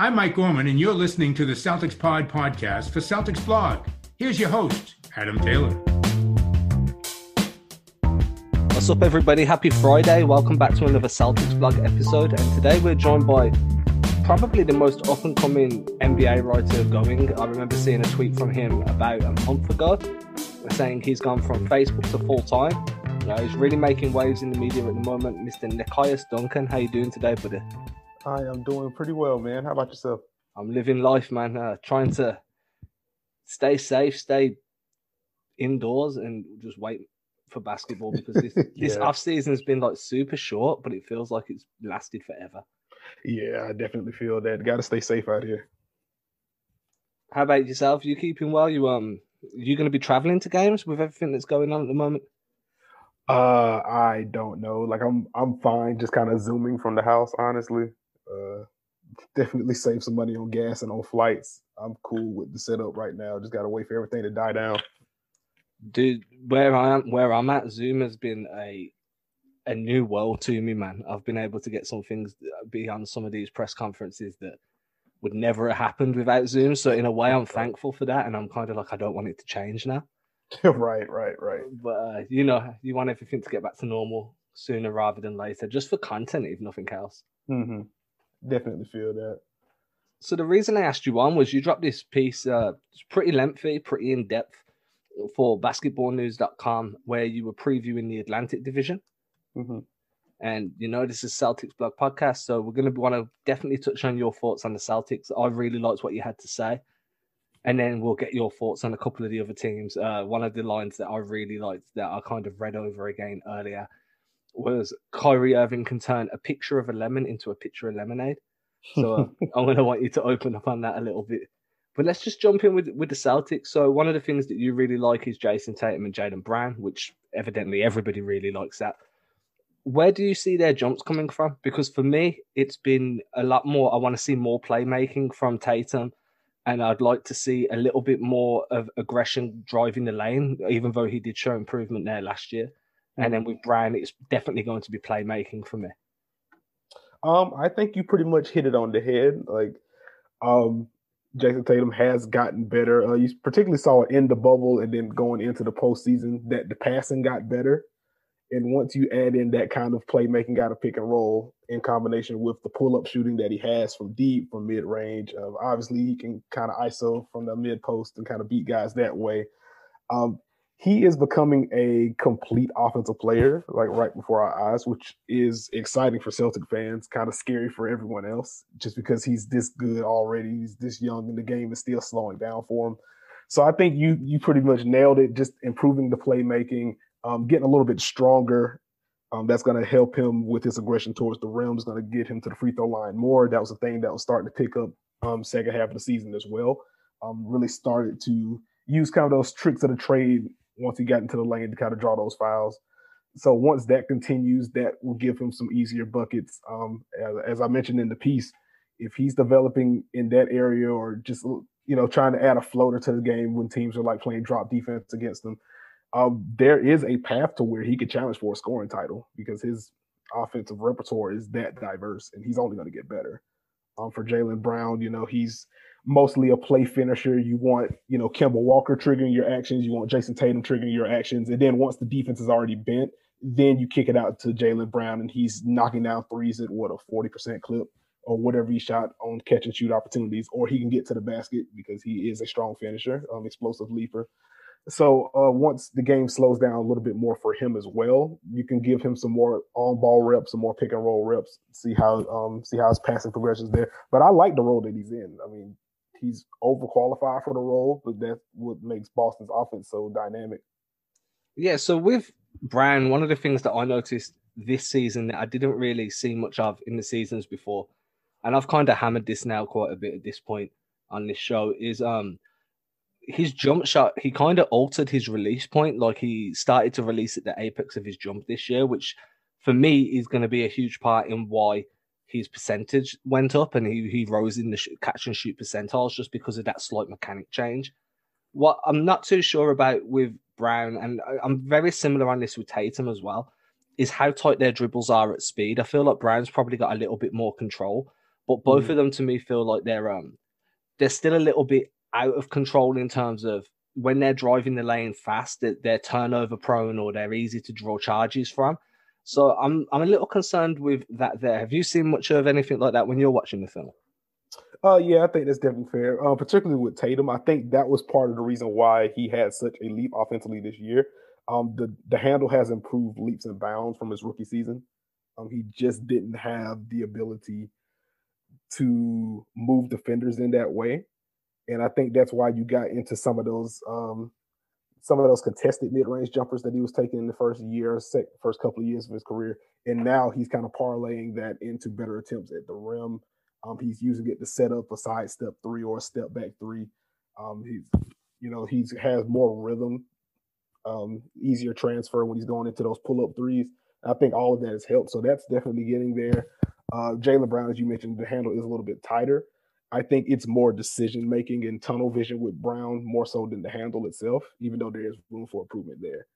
I'm Mike Gorman, and you're listening to the Celtics Pod podcast for Celtics Blog. Here's your host, Adam Taylor. What's up, everybody? Happy Friday. Welcome back to another Celtics Blog episode. And today we're joined by probably the most up and coming NBA writer going. I remember seeing a tweet from him about a month ago saying he's gone from Facebook to full time. You know, he's really making waves in the media at the moment. Mr. Nekias Duncan, how you doing today, buddy? I am doing pretty well, man. How about yourself? I'm living life, man. Uh, trying to stay safe, stay indoors, and just wait for basketball because this yeah. this off season has been like super short, but it feels like it's lasted forever. Yeah, I definitely feel that. Got to stay safe out here. How about yourself? You keeping well? You um, you going to be traveling to games with everything that's going on at the moment? Uh, I don't know. Like I'm, I'm fine. Just kind of zooming from the house, honestly. Uh, definitely save some money on gas and on flights. I'm cool with the setup right now. Just got to wait for everything to die down. Dude, where I am, where I'm at, Zoom has been a a new world to me, man. I've been able to get some things beyond some of these press conferences that would never have happened without Zoom. So in a way, I'm thankful for that, and I'm kind of like I don't want it to change now. right, right, right. But uh, you know, you want everything to get back to normal sooner rather than later, just for content, if nothing else. Mm-hmm. Definitely feel that. So the reason I asked you on was you dropped this piece, uh, it's pretty lengthy, pretty in depth for basketballnews.com, where you were previewing the Atlantic Division. Mm-hmm. And you know, this is Celtics blog podcast, so we're going to want to definitely touch on your thoughts on the Celtics. I really liked what you had to say, and then we'll get your thoughts on a couple of the other teams. Uh, one of the lines that I really liked that I kind of read over again earlier was Kyrie Irving can turn a picture of a lemon into a picture of lemonade. So uh, I'm going to want you to open up on that a little bit. But let's just jump in with with the Celtics. So one of the things that you really like is Jayson Tatum and Jaylen Brown, which evidently everybody really likes that. Where do you see their jumps coming from? Because for me, it's been a lot more. I want to see more playmaking from Tatum, and I'd like to see a little bit more of aggression driving the lane, even though he did show improvement there last year. And then with Brown, it's definitely going to be playmaking for me. Um, I think you pretty much hit it on the head. Like, um, Jayson Tatum has gotten better. Uh, you particularly saw it in the bubble and then going into the postseason that the passing got better. And once you add in that kind of playmaking out of pick and roll in combination with the pull up shooting that he has from deep, from mid range, uh, obviously he can kind of ISO from the mid post and kind of beat guys that way. Um, he is becoming a complete offensive player, like right before our eyes, which is exciting for Celtic fans, kind of scary for everyone else, just because he's this good already. He's this young and the game is still slowing down for him. So I think you you pretty much nailed it, just improving the playmaking, um, getting a little bit stronger. Um, that's going to help him with his aggression towards the rim. Is going to get him to the free throw line more. That was a thing that was starting to pick up um, second half of the season as well. Um, really started to use kind of those tricks of the trade once he got into the lane to kind of draw those fouls. So once that continues, that will give him some easier buckets. Um, as, as I mentioned in the piece, if he's developing in that area or just you know trying to add a floater to the game when teams are like playing drop defense against them, um, there is a path to where he could challenge for a scoring title because his offensive repertoire is that diverse, and he's only going to get better. Um, for Jaylen Brown, you know he's mostly a play finisher. You want, you know, Kemba Walker triggering your actions. You want Jayson Tatum triggering your actions. And then once the defense is already bent, then you kick it out to Jaylen Brown and he's knocking down threes at what a 40% clip or whatever he shot on catch and shoot opportunities, or he can get to the basket because he is a strong finisher, um, explosive leaper. So uh, once the game slows down a little bit more for him as well, you can give him some more on ball reps, some more pick and roll reps, see how um, see how his passing progressions there. But I like the role that he's in. I mean, he's overqualified for the role, but that's what makes Boston's offense so dynamic. Yeah, so with Brown, one of the things that I noticed this season that I didn't really see much of in the seasons before, and I've kind of hammered this now quite a bit at this point on this show, is um his jump shot. He kind of altered his release point, like he started to release at the apex of his jump this year, which for me is going to be a huge part in why his percentage went up and he, he rose in the sh- catch and shoot percentiles just because of that slight mechanic change. What I'm not too sure about with Brown, and I'm very similar on this with Tatum as well, is how tight their dribbles are at speed. I feel like Brown's probably got a little bit more control, but both mm-hmm. of them to me feel like they're um they're still a little bit out of control in terms of when they're driving the lane fast, that they're turnover prone or they're easy to draw charges from. So I'm I'm a little concerned with that. There, have you seen much of anything like that when you're watching the film? Uh, yeah, I think that's definitely fair. Uh, particularly with Tatum, I think that was part of the reason why he had such a leap offensively this year. Um, the the handle has improved leaps and bounds from his rookie season. Um, he just didn't have the ability to move defenders in that way, and I think that's why you got into some of those um, some of those contested mid range jumpers that he was taking in the first year, first couple of years of his career, and now he's kind of parlaying that into better attempts at the rim. Um, he's using it to set up a side step three or a step back three. Um, he's, you know, he's has more rhythm, um, easier transfer when he's going into those pull up threes. I think all of that has helped. So that's definitely getting there. Uh, Jaylen Brown, as you mentioned, the handle is a little bit tighter. I think it's more decision making and tunnel vision with Brown more so than the handle itself, even though there is room for improvement there.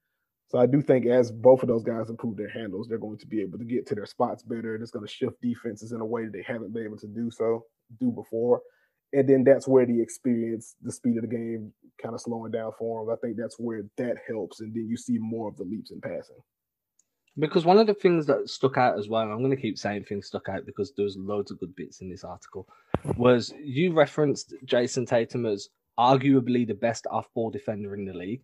So I do think as both of those guys improve their handles, they're going to be able to get to their spots better. And it's going to shift defenses in a way that they haven't been able to do so do before. And then that's where the experience, the speed of the game kind of slowing down for them. I think that's where that helps. And then you see more of the leaps in passing. Because one of the things that stuck out as well, I'm going to keep saying things stuck out because there's loads of good bits in this article, was you referenced Jayson Tatum as arguably the best off ball defender in the league.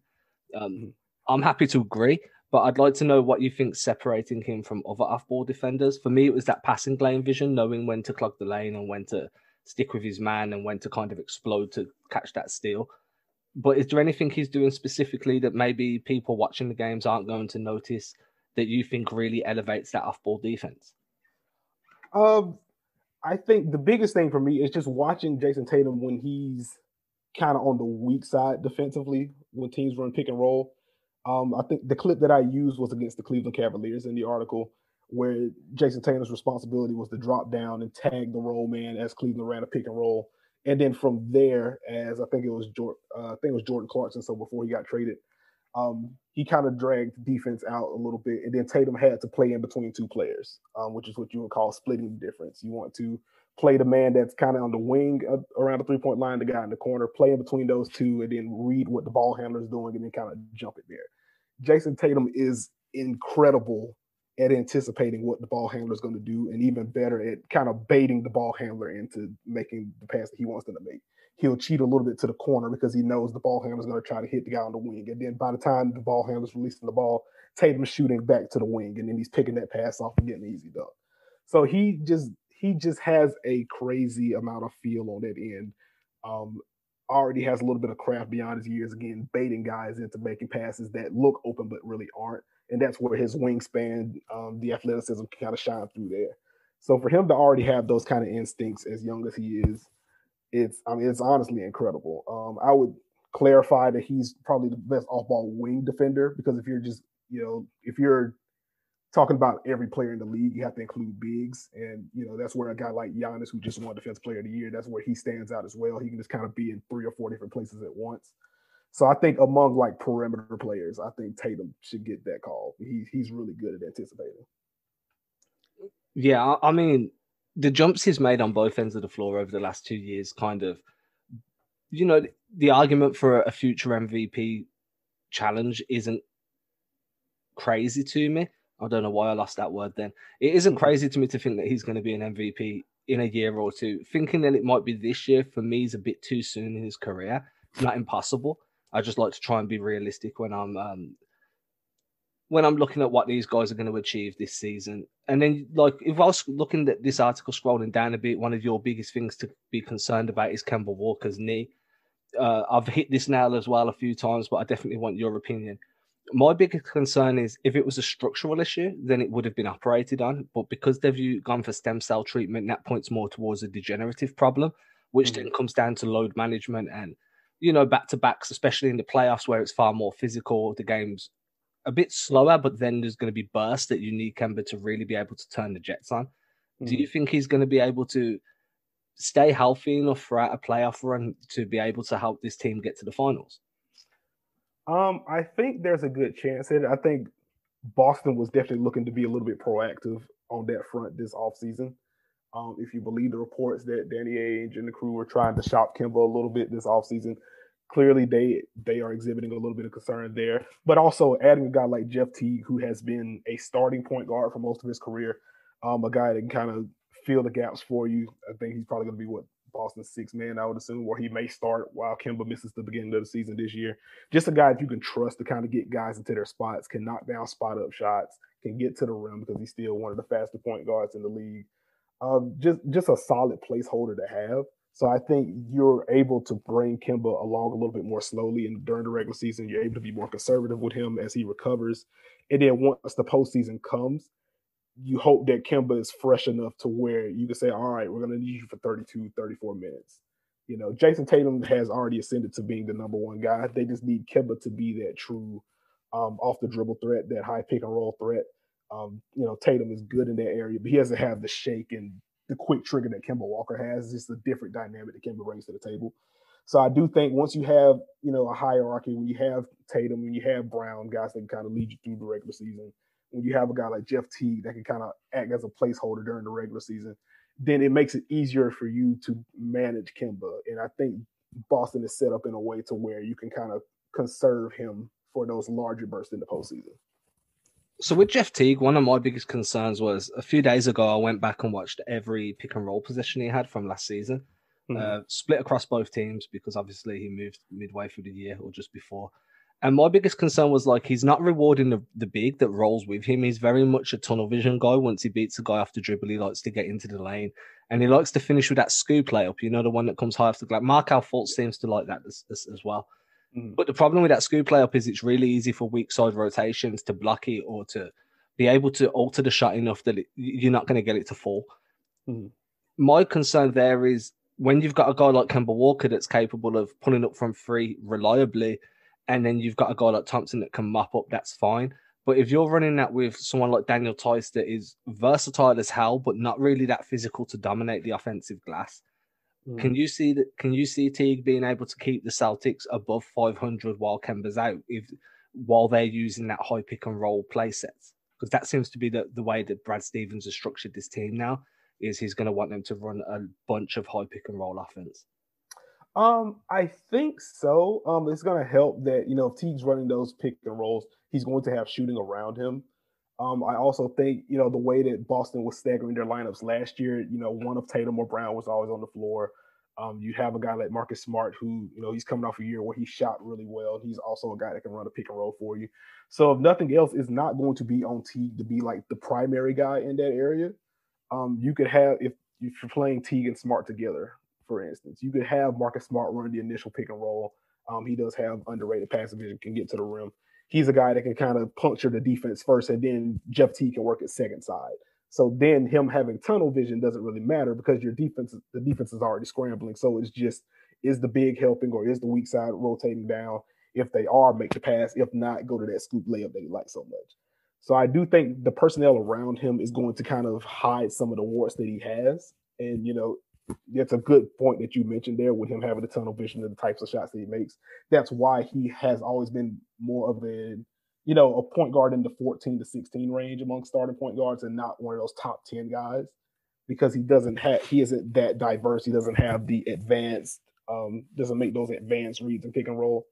Um, mm-hmm. I'm happy to agree, but I'd like to know what you think separating him from other off ball defenders. For me, it was that passing lane vision, knowing when to clog the lane and when to stick with his man and when to kind of explode to catch that steal. But is there anything he's doing specifically that maybe people watching the games aren't going to notice? That you think really elevates that off ball defense? Um, I think the biggest thing for me is just watching Jayson Tatum when he's kind of on the weak side defensively when teams run pick and roll. Um, I think the clip that I used was against the Cleveland Cavaliers in the article where Jayson Tatum's responsibility was to drop down and tag the roll man as Cleveland ran a pick and roll. And then from there, as I think it was Jordan, uh, I think it was Jordan Clarkson. So before he got traded, um, he kind of dragged defense out a little bit, and then Tatum had to play in between two players, um, which is what you would call splitting the difference. You want to play the man that's kind of on the wing uh, around the three point line, the guy in the corner, play in between those two, and then read what the ball handler is doing, and then kind of jump it there. Jayson Tatum is incredible at anticipating what the ball handler is going to do, and even better at kind of baiting the ball handler into making the pass that he wants them to make he'll cheat a little bit to the corner because he knows the ball handler is going to try to hit the guy on the wing. And then by the time the ball handler's releasing the ball, Tatum's shooting back to the wing, and then he's picking that pass off and getting an easy dunk. So he just he just has a crazy amount of feel on that end. Um, already has a little bit of craft beyond his years. Again, baiting guys into making passes that look open but really aren't, and that's where his wingspan, um, the athleticism, can kind of shine through there. So for him to already have those kind of instincts as young as he is, it's I mean it's honestly incredible. Um, I would clarify that he's probably the best off-ball wing defender because if you're just you know if you're talking about every player in the league, you have to include bigs, and you know that's where a guy like Giannis, who just won Defense Player of the Year, that's where he stands out as well. He can just kind of be in three or four different places at once. So I think among like perimeter players, I think Tatum should get that call. He's he's really good at anticipating. Yeah, I mean, the jumps he's made on both ends of the floor over the last two years kind of you know the argument for a future mvp challenge isn't crazy to me. I don't know why i lost that word then. It isn't crazy to me to think that he's going to be an mvp in a year or two thinking that it might be this year. For me is a bit too soon in his career. It's not impossible. I just like to try and be realistic when i'm um, when I'm looking at what these guys are going to achieve this season. And then, like, if I was looking at this article, scrolling down a bit, one of your biggest things to be concerned about is Kemba Walker's knee. Uh, I've hit this nail as well a few times, but I definitely want your opinion. My biggest concern is if it was a structural issue, then it would have been operated on. But because they've gone for stem cell treatment, that points more towards a degenerative problem, which mm-hmm. then comes down to load management and, you know, back to backs, especially in the playoffs where it's far more physical. The game's a bit slower, but then there's going to be bursts that you need Kemba to really be able to turn the Jets on. Mm-hmm. Do you mm. think he's going to be able to stay healthy enough throughout a playoff run to be able to help this team get to the finals? Um, I think there's a good chance. That I think Boston was definitely looking to be a little bit proactive on that front this offseason. Um, if you believe the reports that Danny Ainge and the crew were trying to shop Kemba a little bit this offseason, clearly they they are exhibiting a little bit of concern there. But also adding a guy like Jeff Teague, who has been a starting point guard for most of his career, um, a guy that can kind of fill the gaps for you. I think he's probably going to be what Boston's six man, I would assume, where he may start while Kemba misses the beginning of the season this year. Just a guy that you can trust to kind of get guys into their spots, can knock down spot up shots, can get to the rim because he's still one of the faster point guards in the league. Um, just just a solid placeholder to have. So I think you're able to bring Kemba along a little bit more slowly, and during the regular season, you're able to be more conservative with him as he recovers. And then once the postseason comes, you hope that Kemba is fresh enough to where you can say, all right, we're going to need you for 32, 34 minutes. You know, Jayson Tatum has already ascended to being the number one guy. They just need Kemba to be that true um, off the dribble threat, that high pick and roll threat. Um, you know, Tatum is good in that area, but he doesn't have the shake and the quick trigger that Kemba Walker has. It's just a different dynamic that Kemba brings to the table. So I do think once you have, you know, a hierarchy, when you have Tatum, when you have Brown, guys that can kind of lead you through the regular season, when you have a guy like Jeff Teague that can kind of act as a placeholder during the regular season, then it makes it easier for you to manage Kemba. And I think Boston is set up in a way to where you can kind of conserve him for those larger bursts in the postseason. So with Jeff Teague, one of my biggest concerns was a few days ago I went back and watched every pick and roll position he had from last season, mm-hmm. uh, split across both teams because obviously he moved midway through the year or just before. And my biggest concern was like he's not rewarding the, the big that rolls with him. He's very much a tunnel vision guy. Once he beats a guy off the dribble, he likes to get into the lane and he likes to finish with that scoop layup. You know, the one that comes high off the glass. Markelle Fultz seems to like that as, as, as well. Mm. But the problem with that scoop layup is it's really easy for weak side rotations to block it or to be able to alter the shot enough that it, you're not going to get it to fall. Mm. My concern there is when you've got a guy like Kemba Walker that's capable of pulling up from three reliably and then you've got a guy like Thompson that can mop up, that's fine. But if you're running that with someone like Daniel Theis that is versatile as hell, but not really that physical to dominate the offensive glass, mm. can you see that? Can you see Teague being able to keep the Celtics above 500 while Kemba's out, if while they're using that high pick and roll play sets? Because that seems to be the, the way that Brad Stevens has structured this team now. Is he's going to want them to run a bunch of high pick and roll offense? Um, I think so. Um, it's going to help that you know if Teague's running those pick and rolls, he's going to have shooting around him. Um, I also think you know the way that Boston was staggering their lineups last year. You know, one of Tatum or Brown was always on the floor. Um, you have a guy like Marcus Smart who you know he's coming off a year where he shot really well. He's also a guy that can run a pick and roll for you. So if nothing else, is not going to be on Teague to be like the primary guy in that area. Um, you could have if if you're playing Teague and Smart together, for instance. You could have Marcus Smart run the initial pick and roll. Um, he does have underrated pass vision, can get to the rim. He's a guy that can kind of puncture the defense first, and then Jeff T can work at second side. So then him having tunnel vision doesn't really matter because your defense, the defense is already scrambling. So it's just is the big helping or is the weak side rotating down? If they are, make the pass. If not, go to that scoop layup that he likes so much. So I do think the personnel around him is going to kind of hide some of the warts that he has. And you know, that's a good point that you mentioned there with him having the tunnel vision and the types of shots that he makes. That's why he has always been more of a, you know, a point guard in the 14 to 16 range among starting point guards and not one of those top 10 guys because he doesn't have, he isn't that diverse. He doesn't have the advanced, um, doesn't make those advanced reads and pick and roll.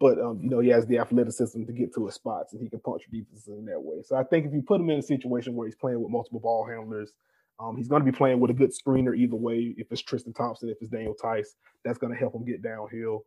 But um, you know, he has the athleticism to get to his spots and he can punch defenses in that way. So I think if you put him in a situation where he's playing with multiple ball handlers, um, he's going to be playing with a good screener either way. If it's Tristan Thompson, if it's Daniel Theis, that's going to help him get downhill.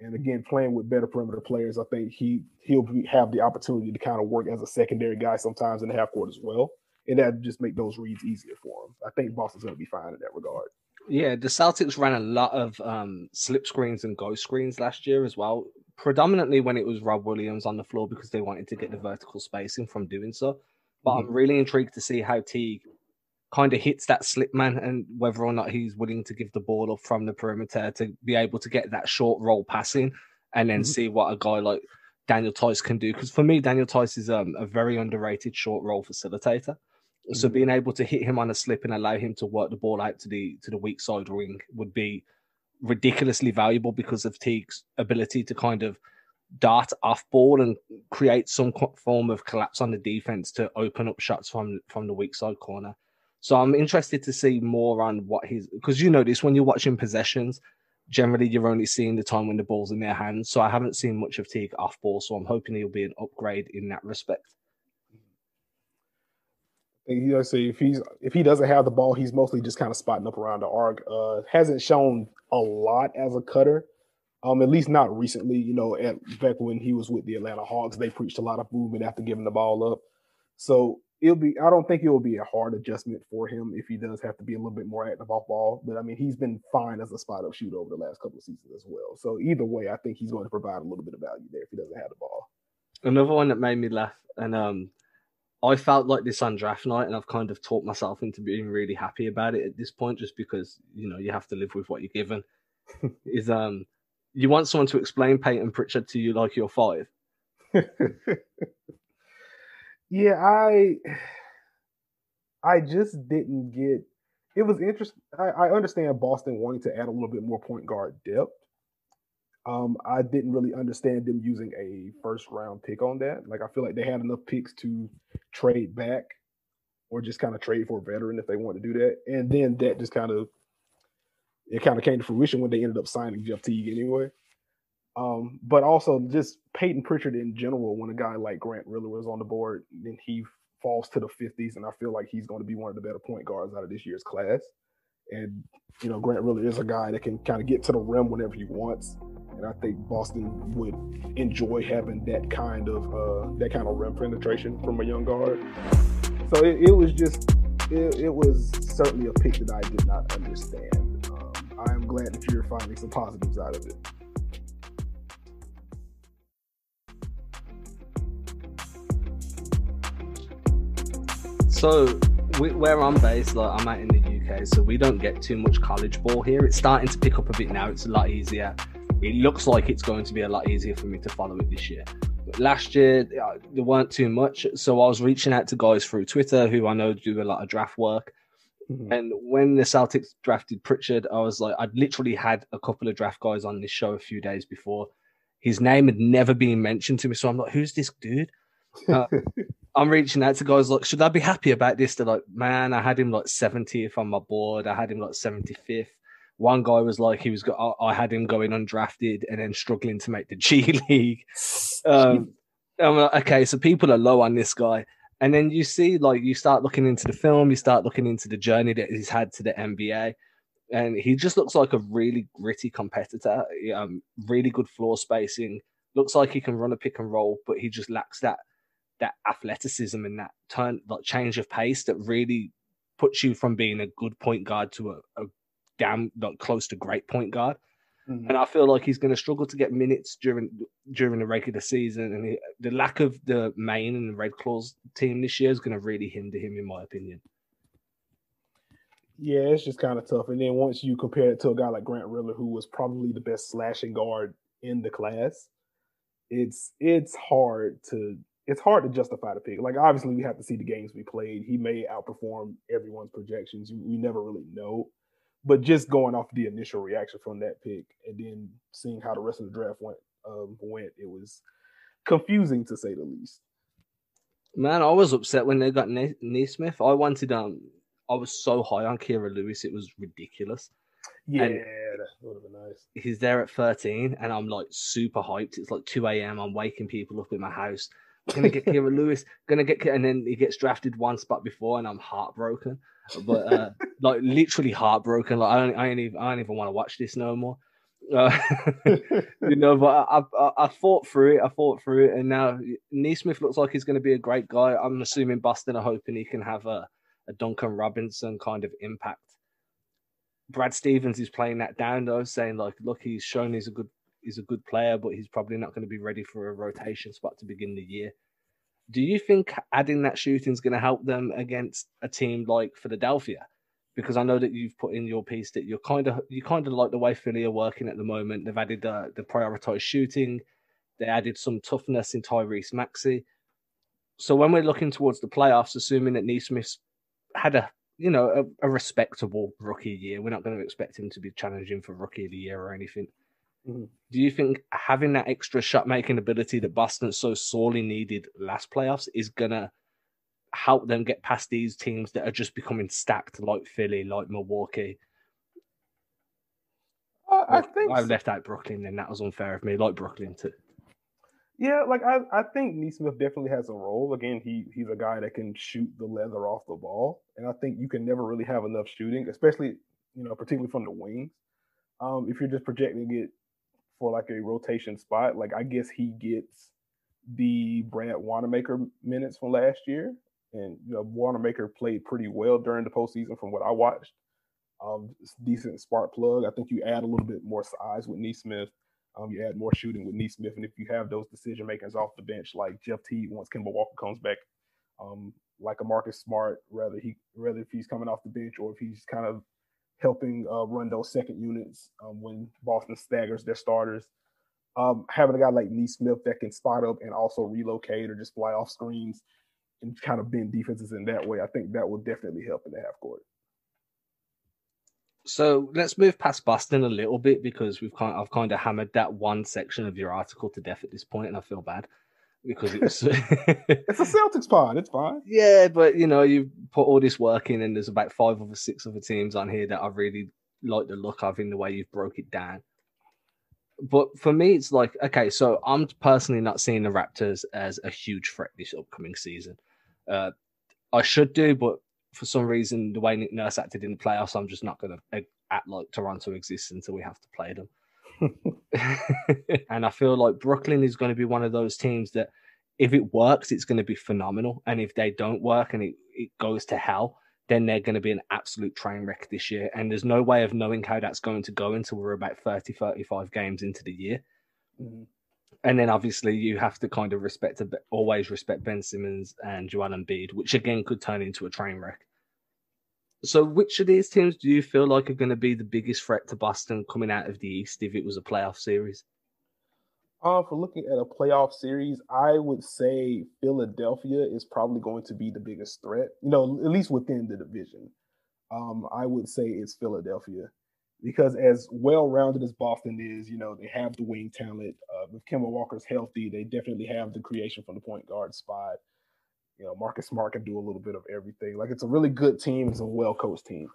And again, playing with better perimeter players, I think he he'll be, have the opportunity to kind of work as a secondary guy sometimes in the half court as well, and that just make those reads easier for him. I think Boston's going to be fine in that regard. Yeah, the Celtics ran a lot of um, slip screens and ghost screens last year as well, predominantly when it was Rob Williams on the floor because they wanted to get the vertical spacing from doing so. But mm-hmm. I'm really intrigued to see how Teague kind of hits that slip man and whether or not he's willing to give the ball up from the perimeter to be able to get that short roll passing and then mm-hmm. see what a guy like Daniel Theis can do. Because for me, Daniel Theis is um, a very underrated short roll facilitator. Mm-hmm. So being able to hit him on a slip and allow him to work the ball out to the to the weak side ring would be ridiculously valuable because of Teague's ability to kind of dart off ball and create some form of collapse on the defense to open up shots from from the weak side corner. So I'm interested to see more on what he's because you this when you're watching possessions, generally you're only seeing the time when the ball's in their hands. So I haven't seen much of Teague off ball. So I'm hoping he'll be an upgrade in that respect. You know, so if he's if he doesn't have the ball, he's mostly just kind of spotting up around the arc. Uh, hasn't shown a lot as a cutter, um, at least not recently. You know, at back when he was with the Atlanta Hawks, they preached a lot of movement after giving the ball up. So it'll be. I don't think it will be a hard adjustment for him if he does have to be a little bit more active off ball. But I mean, he's been fine as a spot up shooter over the last couple of seasons as well. So either way, I think he's going to provide a little bit of value there if he doesn't have the ball. Another one that made me laugh, and um, I felt like this on draft night, and I've kind of talked myself into being really happy about it at this point, just because you know you have to live with what you're given. is um, you want someone to explain Payton Pritchard to you like you're five. yeah, I, I just didn't get. It was interesting. I, I understand Boston wanting to add a little bit more point guard depth, um, I didn't really understand them using a first round pick on that. Like I feel like they had enough picks to trade back or just kind of trade for a veteran if they want to do that. And then that just kind of it kind of came to fruition when they ended up signing Jeff Teague anyway. Um, but also just Payton Pritchard in general, when a guy like Grant Riller was on the board, then he falls to the 50s, and I feel like he's going to be one of the better point guards out of this year's class. And you know, Grant Riller is a guy that can kind of get to the rim whenever he wants and I think Boston would enjoy having that kind of uh, that kind of rim penetration from a young guard. So it, it was just it, it, was certainly a pick that I did not understand. Um, I am glad that you're finding some positives out of it. So where I'm based, like I'm out in the UK, so we don't get too much college ball here. It's starting to pick up a bit now. It's a lot easier it looks like it's going to be a lot easier for me to follow it this year. But last year, there weren't too much. So I was reaching out to guys through Twitter who I know do a lot of draft work. Mm-hmm. And when the Celtics drafted Pritchard, I was like, I'd literally had a couple of draft guys on this show a few days before. His name had never been mentioned to me. So I'm like, who's this dude? Uh, I'm reaching out to guys like, should I be happy about this? They're like, man, I had him like 70th on my board. I had him like 75th. One guy was like, he was, got I had him going undrafted and then struggling to make the G League. Um, I'm like, okay, so people are low on this guy. And then you see, like, you start looking into the film, you start looking into the journey that he's had to the NBA. And he just looks like a really gritty competitor, um, really good floor spacing. Looks like he can run a pick and roll, but he just lacks that that athleticism and that turn, like change of pace that really puts you from being a good point guard to a, a damn like close to great point guard. Mm-hmm. And I feel like he's going to struggle to get minutes during during the regular season, and he, the lack of the Maine and the Red Claws team this year is going to really hinder him, in my opinion. Yeah, it's just kind of tough. And then once you compare it to a guy like Grant Riller, who was probably the best slashing guard in the class, it's it's hard to it's hard to justify the pick. Like obviously, we have to see the games we played. He may outperform everyone's projections. We never really know but just going off the initial reaction from that pick and then seeing how the rest of the draft went um, went, it was confusing to say the least. Man, I was upset when they got Nesmith. I wanted um, I was so high on Kira Lewis, it was ridiculous. Yeah, and that would have been nice. He's there at 13, and I'm like super hyped. It's like 2 a.m. I'm waking people up in my house. Gonna get Kira Lewis, gonna get, and then he gets drafted one spot before, and I'm heartbroken but uh, like literally heartbroken. Like I don't, I don't even, I don't even want to watch this no more. Uh, you know, but I, I, I fought through it. I fought through it, and now Nesmith looks like he's going to be a great guy. I'm assuming Boston are hoping he can have a, a Duncan Robinson kind of impact. Brad Stevens is playing that down though, saying like, look, he's shown he's a good he's a good player, but he's probably not going to be ready for a rotation spot to begin the year. Do you think adding that shooting is going to help them against a team like Philadelphia? Because I know that you've put in your piece that you're kind of you kind of like the way Philly are working at the moment. They've added the, the prioritized shooting. They added some toughness in Tyrese Maxey. So when we're looking towards the playoffs, assuming that Nesmith had a you know a, a respectable rookie year, we're not going to expect him to be challenging for rookie of the year or anything. Mm-hmm. Do you think having that extra shot making ability that Boston so sorely needed last playoffs is gonna help them get past these teams that are just becoming stacked, like Philly, like Milwaukee. Uh, I think I left out Brooklyn, and that was unfair of me. Like Brooklyn too. Yeah, like I, I think Nesmith definitely has a role. Again, he he's a guy that can shoot the leather off the ball, and I think you can never really have enough shooting, especially you know, particularly from the wings. Um, if you're just projecting it for like a rotation spot, like I guess he gets the Brad Wanamaker minutes from last year, and you know, Wanamaker played pretty well during the postseason from what I watched. Um, decent spark plug. I think you add a little bit more size with Nesmith. Um, you add more shooting with Nesmith, and if you have those decision makers off the bench like Jeff Teague once Kemba Walker comes back, um, like a Marcus Smart, rather he rather if he's coming off the bench or if he's kind of helping uh, run those second units um, when Boston staggers their starters. Um, having a guy like Nesmith that can spot up and also relocate or just fly off screens and kind of bend defenses in that way, I think that will definitely help in the half court. So let's move past Boston a little bit because we've kind of, I've kind of hammered that one section of your article to death at this point, and I feel bad because it's it's a Celtics pod. It's fine. Yeah, but you know you put all this work in, and there's about five or six other teams on here that I really like the look of in the way you've broke it down. But for me, it's like okay, so I'm personally not seeing the Raptors as a huge threat this upcoming season. Uh, I should do, but for some reason, the way Nick Nurse acted in the playoffs, I'm just not going to act like Toronto exists until we have to play them. and I feel like Brooklyn is going to be one of those teams that if it works, it's going to be phenomenal. And if they don't work and it, it goes to hell, then they're going to be an absolute train wreck this year. And there's no way of knowing how that's going to go until we're about 30, 35 games into the year. Mm-hmm. And then obviously you have to kind of respect, always respect Ben Simmons and Joel Embiid, which again could turn into a train wreck. So, which of these teams do you feel like are going to be the biggest threat to Boston coming out of the East if it was a playoff series? Uh, for looking at a playoff series, I would say Philadelphia is probably going to be the biggest threat. You know, at least within the division. Um, I would say it's Philadelphia because as well-rounded as Boston is, you know, they have the wing talent. Uh, if Kemba Walker's healthy, they definitely have the creation from the point guard spot. You know, Marcus Smart can do a little bit of everything. Like it's a really good team. It's a well coached team.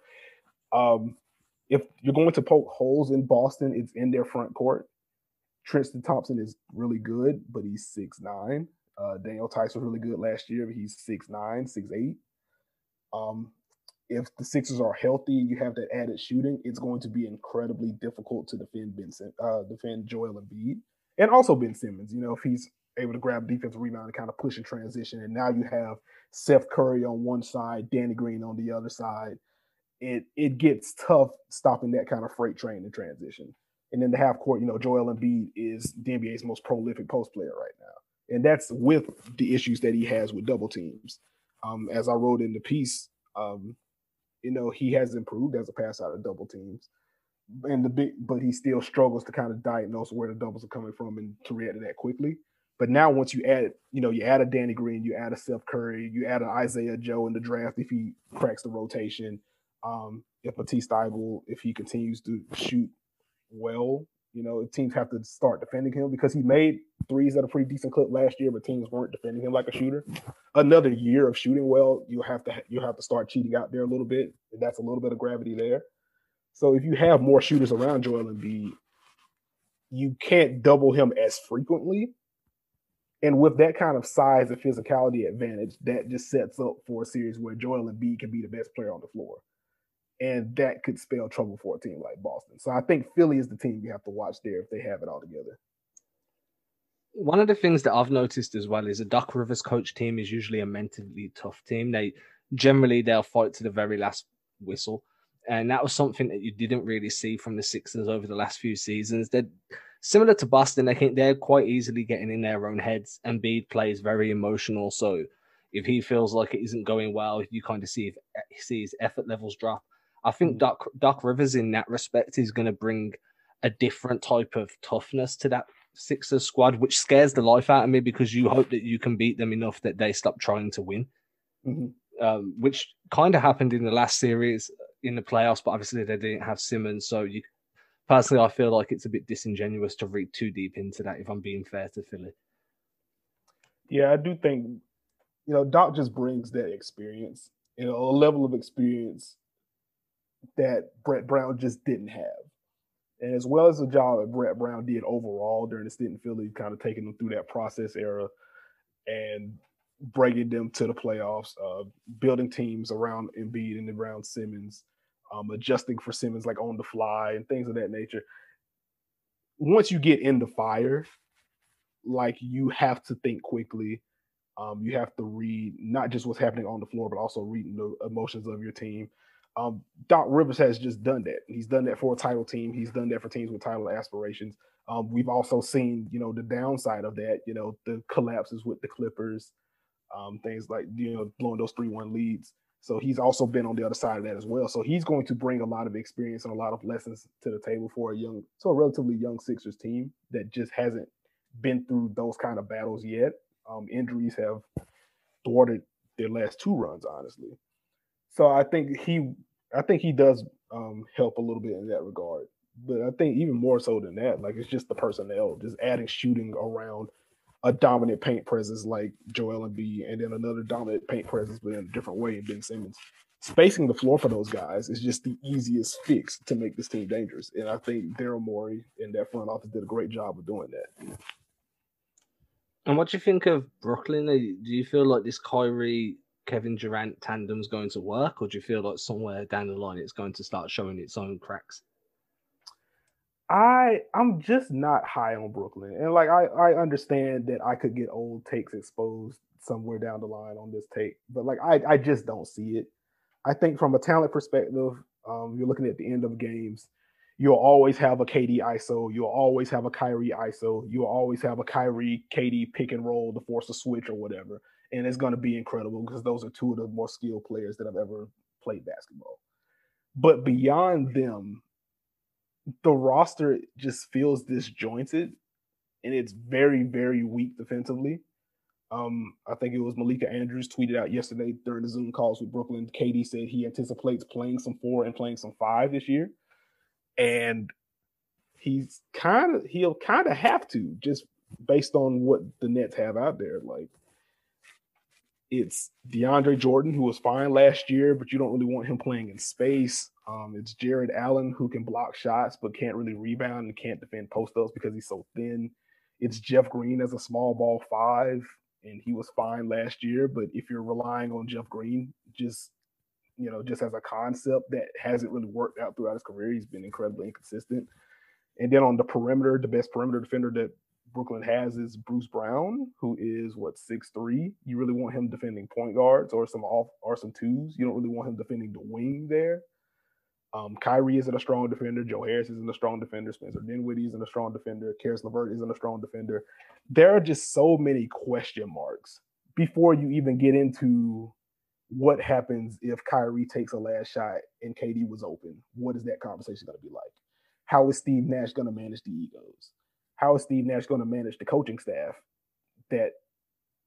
Um, if you're going to poke holes in Boston, it's in their front court. Tristan Thompson is really good, but he's six nine. Uh, Daniel Theis was really good last year, but he's six nine, six eight. Um, if the Sixers are healthy, and you have that added shooting. It's going to be incredibly difficult to defend Ben, uh, defend Joel Embiid, and also Ben Simmons. You know, if he's able to grab defensive rebound and kind of push and transition. And now you have Seth Curry on one side, Danny Green on the other side. It it gets tough stopping that kind of freight train in transition. And then the half court, you know, Joel Embiid is the NBA's most prolific post player right now. And that's with the issues that he has with double teams. Um, as I wrote in the piece, um, you know, he has improved as a pass out of double teams. And the big, but he still struggles to kind of diagnose where the doubles are coming from and to react to that quickly. But now once you add, you know, you add a Danny Green, you add a Seth Curry, you add an Isaiah Joe in the draft if he cracks the rotation. Um, if Matisse Thybulle, if he continues to shoot well, you know, teams have to start defending him because he made threes at a pretty decent clip last year, but teams weren't defending him like a shooter. Another year of shooting well, you'll have to you have to start cheating out there a little bit. And that's a little bit of gravity there. So if you have more shooters around Joel Embiid, you can't double him as frequently and with that kind of size and physicality advantage, that just sets up for a series where Joel Embiid can be the best player on the floor. And that could spell trouble for a team like Boston. So I think Philly is the team you have to watch there if they have it all together. One of the things that I've noticed as well is a Doc Rivers coach team is usually a mentally tough team. They generally they'll fight to the very last whistle. And that was something that you didn't really see from the Sixers over the last few seasons. That similar to Boston, I think they're quite easily getting in their own heads. And Embiid plays very emotional, so if he feels like it isn't going well, you kind of see if, see his effort levels drop. I think mm. Doc Doc Rivers in that respect is going to bring a different type of toughness to that Sixers squad, which scares the life out of me because you hope that you can beat them enough that they stop trying to win. Mm-hmm. Um, which kind of happened in the last series in the playoffs, but obviously they didn't have Simmons, so you personally, I feel like it's a bit disingenuous to read too deep into that. If I'm being fair to Philly, yeah, I do think you know, Doc just brings that experience, you know, a level of experience that Brett Brown just didn't have. And as well as the job that Brett Brown did overall during the stint in Philly, kind of taking them through that process era and bringing them to the playoffs, uh, building teams around Embiid and around Simmons, um, adjusting for Simmons like on the fly and things of that nature. Once you get in the fire, like you have to think quickly. Um, you have to read not just what's happening on the floor, but also reading the emotions of your team. Um, Doc Rivers has just done that. He's done that for a title team. He's done that for teams with title aspirations. Um, we've also seen, you know, the downside of that. You know, the collapses with the Clippers, um, things like you know blowing those three-one leads. So he's also been on the other side of that as well. So he's going to bring a lot of experience and a lot of lessons to the table for a young, so a relatively young Sixers team that just hasn't been through those kind of battles yet. Um, injuries have thwarted their last two runs, honestly. So I think he, I think he does um, help a little bit in that regard. But I think even more so than that, like it's just the personnel, just adding shooting around a dominant paint presence like Joel and Embiid, and then another dominant paint presence, but in a different way in Ben Simmons. Spacing the floor for those guys is just the easiest fix to make this team dangerous. And I think Daryl Morey and that front office did a great job of doing that. And what do you think of Brooklyn? Do you feel like this Kyrie Kevin Durant tandem's going to work, or do you feel like somewhere down the line it's going to start showing its own cracks? I I'm just not high on Brooklyn, and like I I understand that I could get old takes exposed somewhere down the line on this take, but like I I just don't see it. I think from a talent perspective, um, you're looking at the end of games. You'll always have a KD ISO. You'll always have a Kyrie ISO. You'll always have a Kyrie KD pick and roll to force a switch or whatever, and it's going to be incredible because those are two of the more skilled players that I've ever played basketball. But beyond them, the roster just feels disjointed and it's very, very weak defensively. Um, I think it was Malika Andrews tweeted out yesterday during the Zoom calls with Brooklyn. KD said he anticipates playing some four and playing some five this year. And he's kind of he'll kind of have to just based on what the Nets have out there. Like it's DeAndre Jordan, who was fine last year, but you don't really want him playing in space. Um, it's Jarrett Allen, who can block shots but can't really rebound and can't defend post ups because he's so thin. It's Jeff Green as a small ball five, and he was fine last year. But if you're relying on Jeff Green, just you know, just as a concept that hasn't really worked out throughout his career, he's been incredibly inconsistent. And then on the perimeter, the best perimeter defender that Brooklyn has is Bruce Brown, who is what six three. You really want him defending point guards or some off or some twos. You don't really want him defending the wing there. Um, Kyrie isn't a strong defender. Joe Harris isn't a strong defender. Spencer Dinwiddie isn't a strong defender. Caris LeVert isn't a strong defender. There are just so many question marks before you even get into what happens if Kyrie takes a last shot and KD was open. What is that conversation going to be like? How is Steve Nash going to manage the egos? How is Steve Nash going to manage the coaching staff that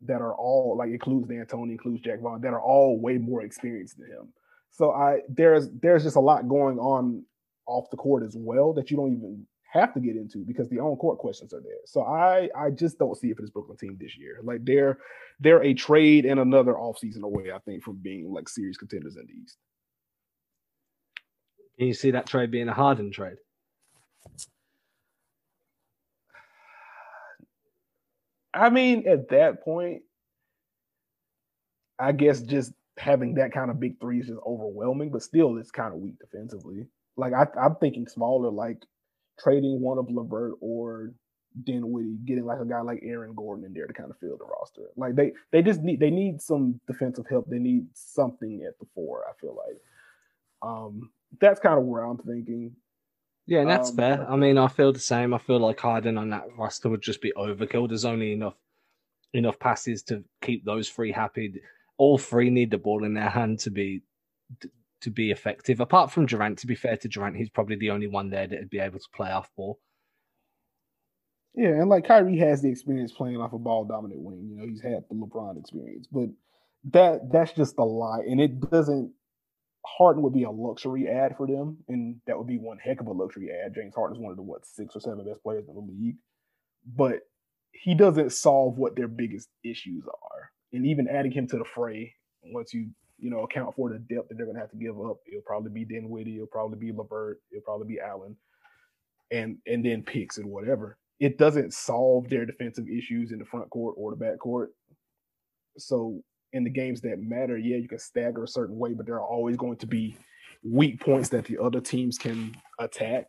that are all like includes D'Antoni, includes Jacque Vaughn, that are all way more experienced than him? So I there's there's just a lot going on off the court as well that you don't even have to get into because the on court questions are there. So I I just don't see it for this Brooklyn team this year. Like they're they're a trade and another offseason away, I think, from being like serious contenders in the East. Can you see that trade being a Harden trade? I mean, at that point, I guess just having that kind of big three is just overwhelming, but still it's kind of weak defensively. Like I, am thinking smaller, like trading one of LeVert or Dinwiddie, getting like a guy like Aaron Gordon in there to kind of fill the roster. Like they they just need they need some defensive help. They need something at the four. I feel like um that's kind of where I'm thinking. Yeah, and that's um, fair. I mean, I feel the same. I feel like Harden on that roster would just be overkill. There's only enough enough passes to keep those three happy all three need the ball in their hand to be to be effective. Apart from Durant, to be fair to Durant, he's probably the only one there that'd be able to play off ball. Yeah, and like Kyrie has the experience playing off a ball dominant wing. You know, he's had the LeBron experience, but that that's just a lie, and it doesn't. Harden would be a luxury ad for them, and that would be one heck of a luxury ad. James Harden is one of the what six or seven best players in the league, but he doesn't solve what their biggest issues are and even adding him to the fray once you you know account for the depth that they're going to have to give up. It'll probably be Dinwiddie, it'll probably be LeVert, it'll probably be Allen, and and then picks and whatever. It doesn't solve their defensive issues in the front court or the back court. So in the games that matter, yeah, you can stagger a certain way, but there are always going to be weak points that the other teams can attack.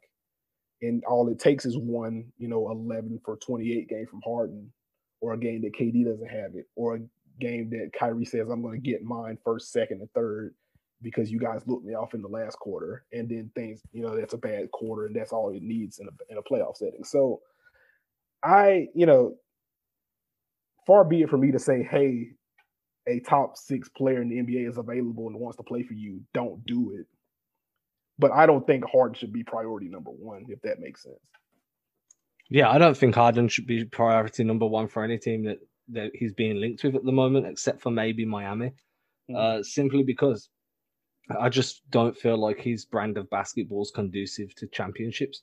And all it takes is one, you know, 11 for 28 game from Harden, or a game that KD doesn't have it, or a game that Kyrie says, I'm going to get mine first, second, and third because you guys looked me off in the last quarter. And then things, you know, that's a bad quarter, and that's all it needs in a, in a playoff setting. So I, you know, far be it for me to say, hey, a top six player in the NBA is available and wants to play for you, don't do it. But I don't think Harden should be priority number one, if that makes sense. Yeah, I don't think Harden should be priority number one for any team that, that he's being linked with at the moment, except for maybe Miami. Mm-hmm. Uh, simply because I just don't feel like his brand of basketball is conducive to championships.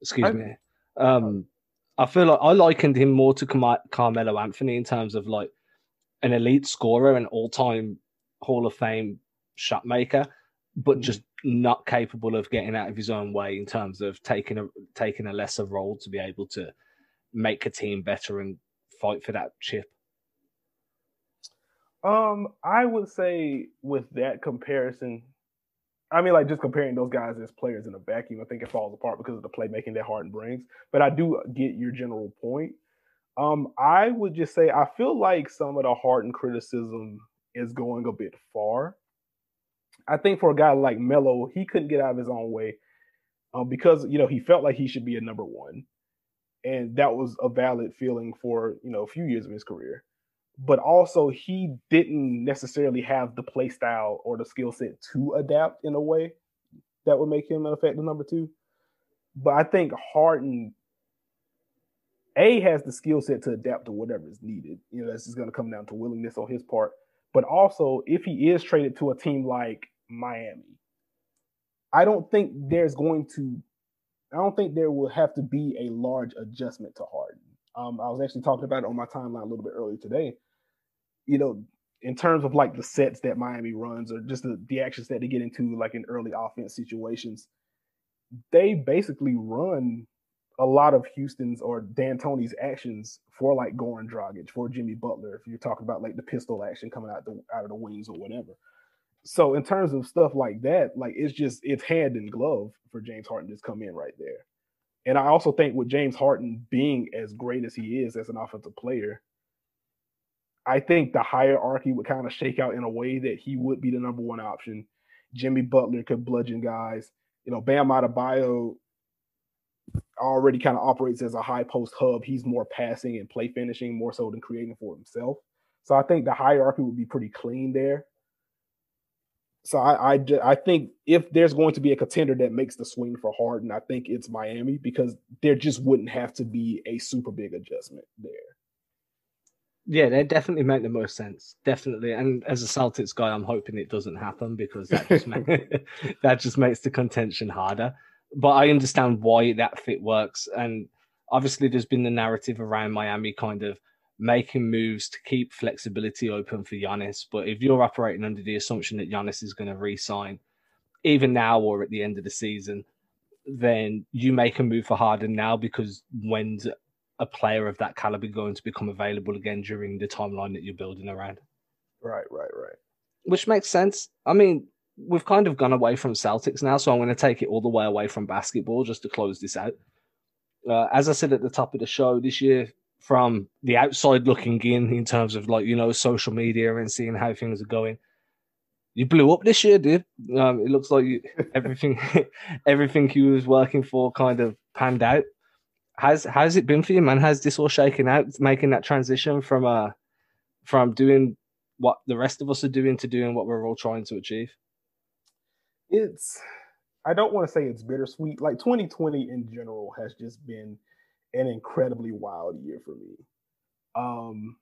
Excuse I, me. Um, I feel like I likened him more to Car- Carmelo Anthony in terms of like an elite scorer, an all-time Hall of Fame shot maker, but mm. just not capable of getting out of his own way in terms of taking a taking a lesser role to be able to make a team better and fight for that chip. Um, I would say with that comparison, I mean, like just comparing those guys as players in a vacuum, I think it falls apart because of the playmaking that Harden brings. But I do get your general point. Um, I would just say I feel like some of the Harden criticism is going a bit far. I think for a guy like Melo, he couldn't get out of his own way um, because you know he felt like he should be a number one, and that was a valid feeling for you know a few years of his career but also he didn't necessarily have the play style or the skill set to adapt in a way that would make him an effective number two. But I think Harden A has the skill set to adapt to whatever is needed. You know, that's just gonna come down to willingness on his part. But also if he is traded to a team like Miami, I don't think there's going to I don't think there will have to be a large adjustment to Harden. Um, I was actually talking about it on my timeline a little bit earlier today you know, in terms of like the sets that Miami runs or just the, the actions that they get into like in early offense situations, they basically run a lot of Houston's or D'Antoni's actions for like Goran Dragic, for Jimmy Butler, if you're talking about like the pistol action coming out the out of the wings or whatever. So in terms of stuff like that, like it's just it's hand in glove for James Harden just come in right there. And I also think with James Harden being as great as he is as an offensive player, I think the hierarchy would kind of shake out in a way that he would be the number one option. Jimmy Butler could bludgeon guys. You know, Bam Adebayo already kind of operates as a high post hub. He's more passing and play finishing more so than creating for himself. So I think the hierarchy would be pretty clean there. So I, I, I think if there's going to be a contender that makes the swing for Harden, I think it's Miami because there just wouldn't have to be a super big adjustment there. Yeah, that definitely make the most sense. Definitely. And as a Celtics guy, I'm hoping it doesn't happen because that just that just makes the contention harder. But I understand why that fit works. And obviously there's been the narrative around Miami kind of making moves to keep flexibility open for Giannis. But if you're operating under the assumption that Giannis is going to re-sign even now or at the end of the season, then you make a move for Harden now because when's a player of that caliber going to become available again during the timeline that you're building around. Right, right, right. Which makes sense. I mean, we've kind of gone away from Celtics now, so I'm going to take it all the way away from basketball just to close this out. Uh, as I said at the top of the show this year, from the outside looking in, in terms of like, you know, social media and seeing how things are going, you blew up this year, dude. Um, it looks like you, everything, everything you was working for kind of panned out has how's it been for you, man? has this all shaken out, making that transition from uh from doing what the rest of us are doing to doing what we're all trying to achieve? It's I don't want to say it's bittersweet. Like 2020 in general has just been an incredibly wild year for me. Um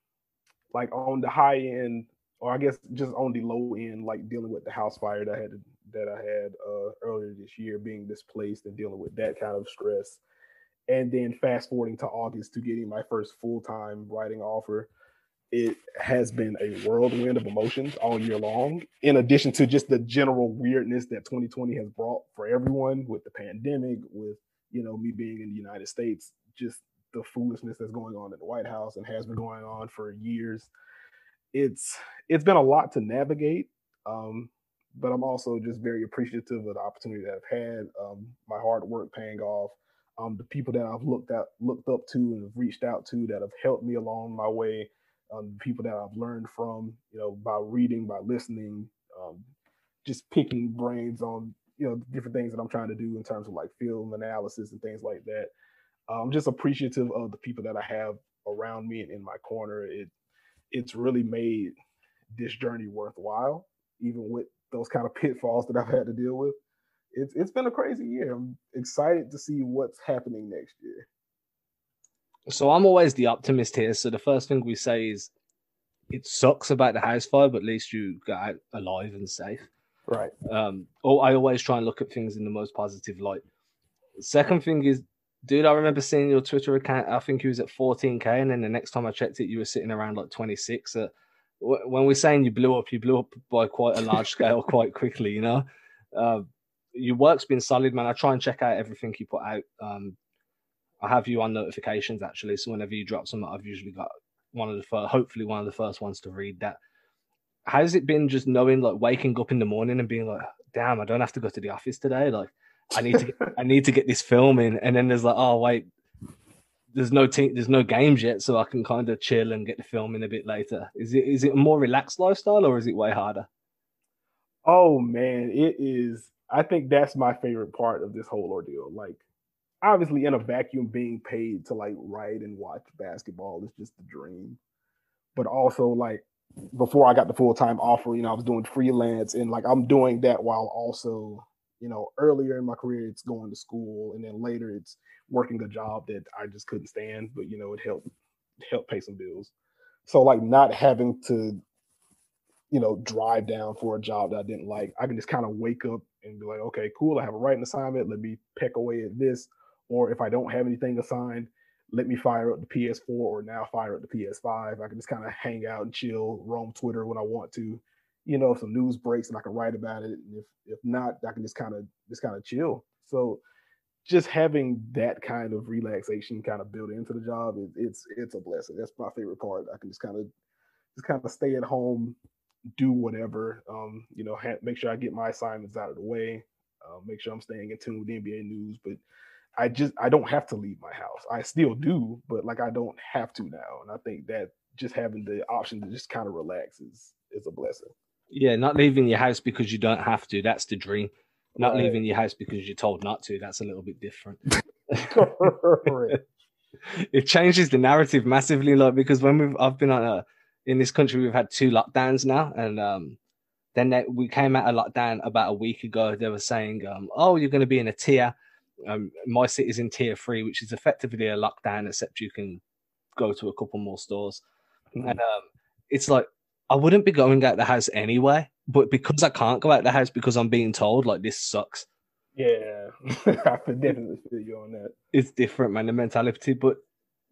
like on the high end, or I guess just on the low end, like dealing with the house fire that I had that I had uh, earlier this year, being displaced and dealing with that kind of stress and then fast forwarding to August to getting my first full time writing offer. It has been a whirlwind of emotions all year long, in addition to just the general weirdness that 2020 has brought for everyone with the pandemic, with you know me being in the United States, just the foolishness that's going on in the White House and has been going on for years. It's it's been a lot to navigate, um, but I'm also just very appreciative of the opportunity that I've had, um, my hard work paying off, um, the people that I've looked at, looked up to, and reached out to that have helped me along my way, um, people that I've learned from, you know, by reading, by listening, um, just picking brains on you know different things that I'm trying to do in terms of like film analysis and things like that. I'm just appreciative of the people that I have around me and in my corner. It it's really made this journey worthwhile, even with those kind of pitfalls that I've had to deal with. It's it's been a crazy year. I'm excited to see what's happening next year. So I'm always the optimist here. So the first thing we say is it sucks about the house fire, but at least you got out alive and safe. Right. Um, oh, I always try and look at things in the most positive light. Second thing is dude, I remember seeing your Twitter account. I think you was at 14k, and then the next time I checked it, you were sitting around like 26. Uh, when we're saying you blew up, you blew up by quite a large scale, quite quickly. You know, uh, your work's been solid, man. I try and check out everything you put out. Um, I have you on notifications actually, so whenever you drop something, I've usually got one of the first, hopefully one of the first ones to read that. How's it been just knowing, like, waking up in the morning and being like, damn, I don't have to go to the office today? Like, I need to get, I need to get this film in, and then there's like, oh wait, there's no team, there's no games yet, so I can kind of chill and get the film in a bit later. Is it is it a more relaxed lifestyle or is it way harder? Oh man, it is. I think that's my favorite part of this whole ordeal. Like, obviously, in a vacuum, being paid to like write and watch basketball is just a dream. But also, like, before I got the full time offer, you know, I was doing freelance and like I'm doing that while also you know, earlier in my career, it's going to school, and then later it's working a job that I just couldn't stand, but you know, it helped help pay some bills. So like not having to, you know, drive down for a job that I didn't like, I can just kind of wake up and be like, okay, cool, I have a writing assignment. Let me peck away at this. Or if I don't have anything assigned, let me fire up the PS4 or now fire up the PS5. I can just kind of hang out and chill, roam Twitter when I want to, you know, if some news breaks and I can write about it. And if if not, I can just kind of just kind of chill. So just having that kind of relaxation kind of built into the job, it, it's it's a blessing. That's my favorite part. I can just kind of just kind of stay at home, do whatever. Um, you know, ha- make sure I get my assignments out of the way. Uh, make sure I'm staying in tune with NBA news, but I just I don't have to leave my house. I still do, but like I don't have to now. And I think that just having the option to just kind of relax is is a blessing. Yeah, not leaving your house because you don't have to. That's the dream. Not right. leaving your house because you're told not to. That's a little bit different. it changes the narrative massively, like because when we've I've been on a in this country, we've had two lockdowns now, and um, then they, we came out of lockdown about a week ago. They were saying, um, "Oh, you're going to be in a tier." Um, my city's in tier three, which is effectively a lockdown, except you can go to a couple more stores. Mm-hmm. And um, it's like I wouldn't be going out the house anyway, but because I can't go out the house because I'm being told like this sucks. Yeah, I can definitely feel you on that. It's different, man. The mentality, but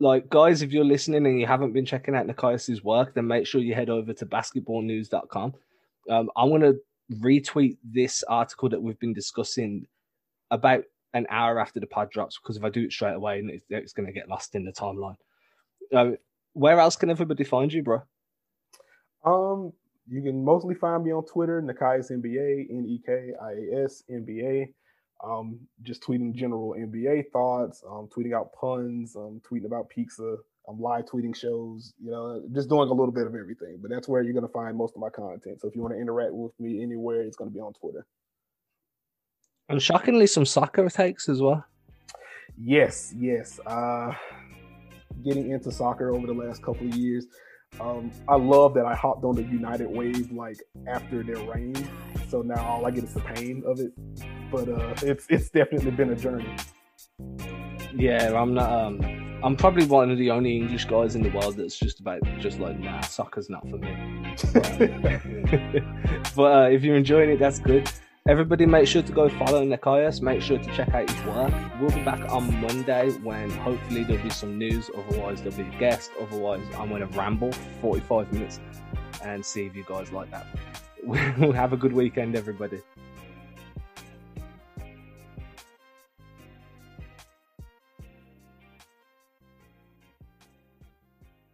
like guys, if you're listening and you haven't been checking out Nekias's work, then make sure you head over to basketballnews.com. Um, I'm gonna retweet this article that we've been discussing about an hour after the pod drops because if I do it straight away, it's, it's going to get lost in the timeline. Um, where else can everybody find you, bro? Um, you can mostly find me on Twitter, Nekias NBA, N E K I A S NBA. Um, just tweeting general NBA thoughts, um, tweeting out puns, um, tweeting about pizza. I'm live tweeting shows, you know, just doing a little bit of everything. But that's where you're going to find most of my content. So if you want to interact with me anywhere, it's going to be on Twitter. And shockingly, some soccer takes as well. Yes, yes. Uh, getting into soccer over the last couple of years. Um, I love that I hopped on the United wave like after their reign, so now all I get is the pain of it. But uh, it's it's definitely been a journey. Yeah, I'm not. Um, I'm probably one of the only English guys in the world that's just about just like nah, soccer's not for me. but uh, if you're enjoying it, that's good. Everybody, make sure to go follow Nekias. Make sure to check out his work. We'll be back on Monday when hopefully there'll be some news. Otherwise, there'll be a guest. Otherwise, I'm going to ramble for 45 minutes and see if you guys like that. We'll have a good weekend, everybody.